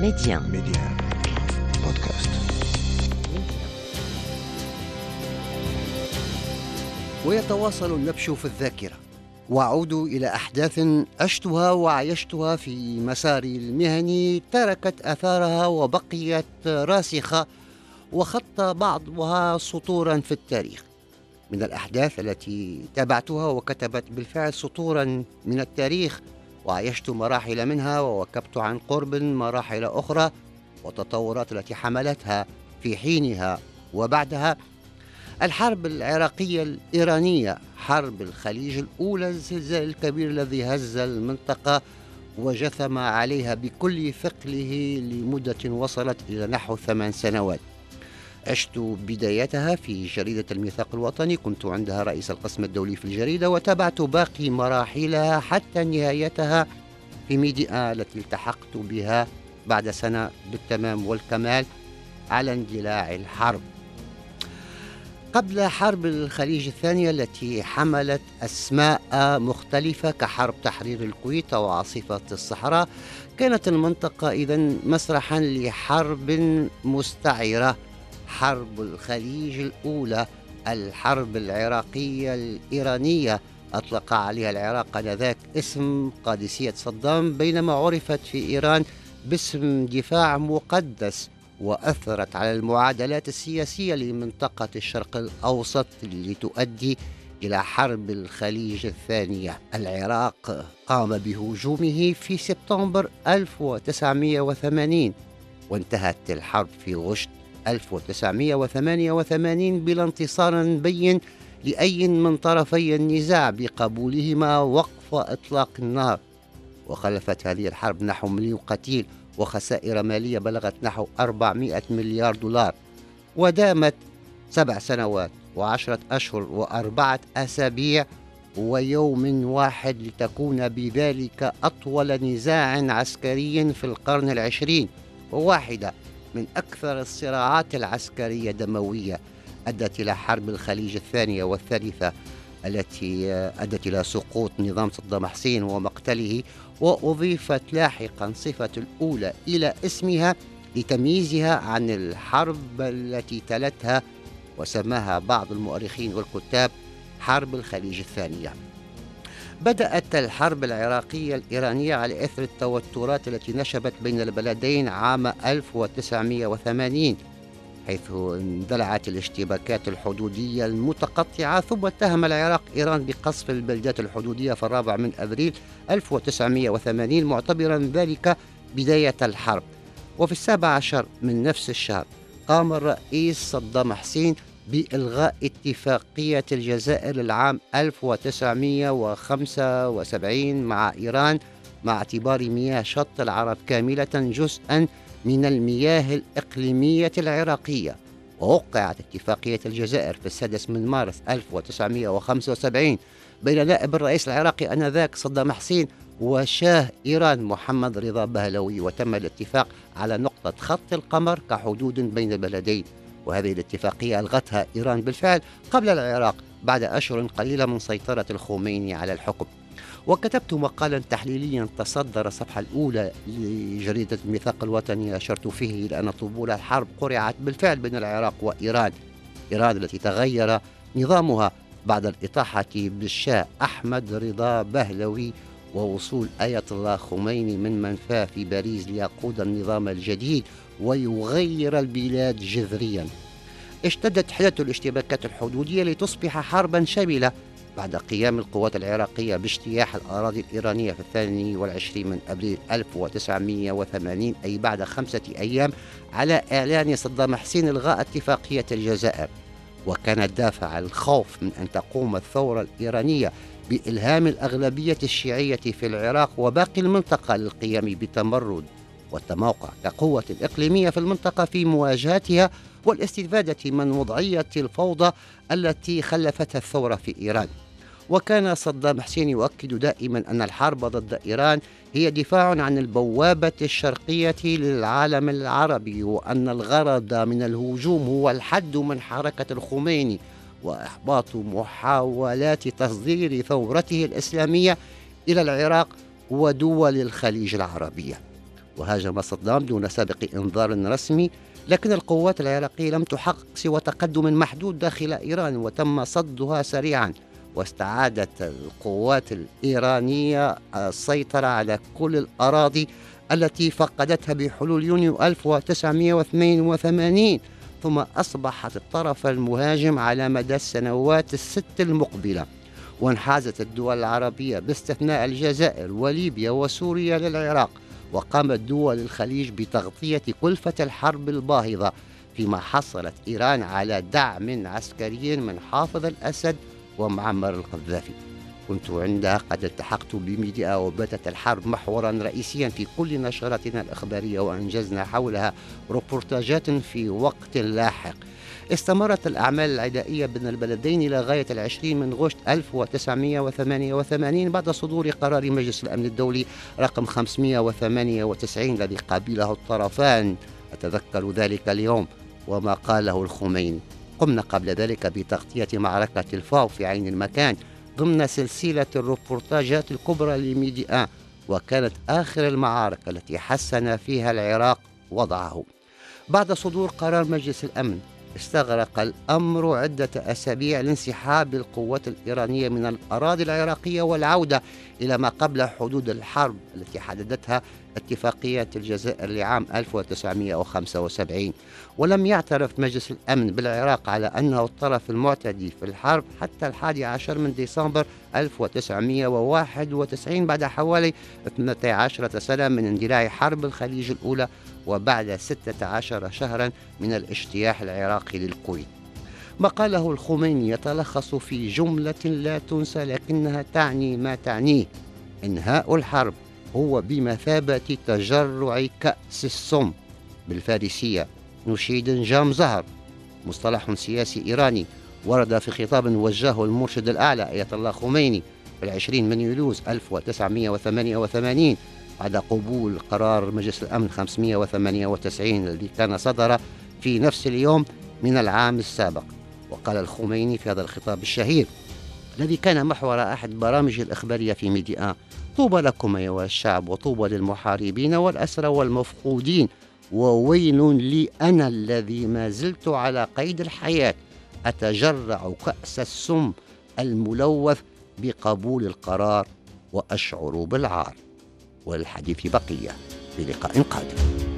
Média. Média. Podcast. ويتواصل النبش في الذاكرة وأعود إلى أحداث عشتها وعايشتها في مساري المهني تركت أثارها وبقيت راسخة وخط بعضها سطورا في التاريخ من الأحداث التي تابعتها وكتبت بالفعل سطورا من التاريخ وعايشت مراحل منها ووكبت عن قرب مراحل أخرى والتطورات التي حملتها في حينها وبعدها. الحرب العراقية الإيرانية حرب الخليج الأولى الزلزال الكبير الذي هز المنطقة وجثم عليها بكل ثقله لمدة وصلت إلى نحو ثمان سنوات. عشت بدايتها في جريدة الميثاق الوطني. كنت عندها رئيس القسم الدولي في الجريدة وتابعت باقي مراحلها حتى نهايتها في ميديا التي التحقت بها بعد سنة بالتمام والكمال على اندلاع الحرب. قبل حرب الخليج الثانية التي حملت أسماء مختلفة كحرب تحرير الكويت أو عاصفة الصحراء كانت المنطقة إذا مسرحا لحرب مستعرة حرب الخليج الأولى الحرب العراقية الإيرانية. أطلق عليها العراق آنذاك اسم قادسية صدام بينما عرفت في إيران باسم دفاع مقدس وأثرت على المعادلات السياسية لمنطقة الشرق الأوسط لتؤدي إلى حرب الخليج الثانية. العراق قام بهجومه في سبتمبر 1980 وانتهت الحرب في غشت 1988 بلا انتصار بين لأي من طرفي النزاع بقبولهما وقف إطلاق النار. وخلفت هذه الحرب نحو مليون قتيل وخسائر مالية بلغت نحو 400 مليار دولار. ودامت سبع سنوات وعشرة أشهر وأربعة أسابيع ويوم واحد لتكون بذلك أطول نزاع عسكري في القرن العشرين. وواحدة من أكثر الصراعات العسكرية دموية أدت إلى حرب الخليج الثانية والثالثة التي أدت إلى سقوط نظام صدام حسين ومقتله وأضيفت لاحقا صفة الأولى إلى اسمها لتمييزها عن الحرب التي تلتها وسماها بعض المؤرخين والكتاب حرب الخليج الثانية. بدأت الحرب العراقية الإيرانية على إثر التوترات التي نشبت بين البلدين عام 1980 حيث اندلعت الاشتباكات الحدودية المتقطعة ثم اتهم العراق إيران بقصف البلدات الحدودية في الرابع من أبريل 1980 معتبرا ذلك بداية الحرب. وفي السابع عشر من نفس الشهر قام الرئيس صدام حسين بإلغاء اتفاقية الجزائر العام 1975 مع إيران مع اعتبار مياه شط العرب كاملة جزءا من المياه الإقليمية العراقية. ووقعت اتفاقية الجزائر في السادس من مارس 1975 بين نائب الرئيس العراقي آنذاك صدام حسين وشاه إيران محمد رضا بهلوي وتم الاتفاق على نقطة خط القمر كحدود بين البلدين. وهذه الاتفاقية ألغتها إيران بالفعل قبل العراق بعد أشهر قليلة من سيطرة الخميني على الحكم. وكتبت مقالا تحليليا تصدر الصفحة الأولى لجريدة الميثاق الوطني أشرت فيه إلى أن طبول الحرب قرعت بالفعل بين العراق وإيران. إيران التي تغير نظامها بعد الإطاحة بالشاه أحمد رضا بهلوي ووصول آية الله خميني من منفاه في باريس ليقود النظام الجديد ويغير البلاد جذريا. اشتدت حدة الاشتباكات الحدودية لتصبح حربا شاملة بعد قيام القوات العراقية باجتياح الأراضي الإيرانية في الثاني والعشرين من أبريل 1980 أي بعد خمسة أيام على إعلان صدام حسين إلغاء اتفاقية الجزائر. وكان الدافع الخوف من أن تقوم الثورة الإيرانية بإلهام الأغلبية الشيعية في العراق وباقي المنطقة للقيام بتمرد والتموقع كقوة إقليمية في المنطقة في مواجهتها والاستفادة من وضعية الفوضى التي خلفتها الثورة في إيران. وكان صدام حسين يؤكد دائما أن الحرب ضد إيران هي دفاع عن البوابة الشرقية للعالم العربي وأن الغرض من الهجوم هو الحد من حركة الخميني وإحباط محاولات تصدير ثورته الإسلامية إلى العراق ودول الخليج العربية. وهاجم صدام دون سابق إنذار رسمي لكن القوات العراقية لم تحقق سوى تقدم محدود داخل إيران وتم صدها سريعا. واستعادت القوات الإيرانية السيطرة على كل الأراضي التي فقدتها بحلول يونيو 1982 ثم أصبحت الطرف المهاجم على مدى السنوات الست المقبلة وانحازت الدول العربية باستثناء الجزائر وليبيا وسوريا للعراق وقامت دول الخليج بتغطية كلفة الحرب الباهظة فيما حصلت إيران على دعم عسكري من حافظ الأسد ومعمر القذافي. كنت عندها قد التحقت بميديا وباتت الحرب محورا رئيسيا في كل نشراتنا الإخبارية وأنجزنا حولها روبورتاجات في وقت لاحق. استمرت الأعمال العدائية بين البلدين إلى غاية العشرين من غشت 1988 بعد صدور قرار مجلس الأمن الدولي رقم 598 الذي قبله الطرفان. أتذكر ذلك اليوم وما قاله الخميني. قمنا قبل ذلك بتغطية معركة الفاو في عين المكان. ضمن سلسلة الروبورتاجات الكبرى لميديا وكانت آخر المعارك التي حسن فيها العراق وضعه. بعد صدور قرار مجلس الأمن استغرق الأمر عدة أسابيع لانسحاب القوات الإيرانية من الأراضي العراقية والعودة إلى ما قبل حدود الحرب التي حددتها اتفاقية الجزائر لعام 1975 ولم يعترف مجلس الأمن بالعراق على أنه الطرف المعتدي في الحرب حتى الحادي عشر من ديسمبر 1991 بعد حوالي 12 سنة من اندلاع حرب الخليج الأولى وبعد 16 شهرا من الاجتياح العراقي للكويت. ما قاله الخميني يتلخص في جملة لا تنسى لكنها تعني ما تعنيه. إنهاء الحرب هو بمثابة تجرع كأس السم. بالفارسية نشيد جام زهر. مصطلح سياسي إيراني ورد في خطاب وجهه المرشد الأعلى آية الله خميني في العشرين من يوليوز 1988 بعد قبول قرار مجلس الأمن 598 الذي كان صدر في نفس اليوم من العام السابق. وقال الخميني في هذا الخطاب الشهير الذي كان محور أحد برامج الإخبارية في ميديا طوبى لكم أيها الشعب وطوبى للمحاربين والأسرى والمفقودين وويل لي أنا الذي ما زلت على قيد الحياة. أتجرع كأس السم الملوث بقبول القرار وأشعر بالعار. والحديث بقية. في لقاء قادم.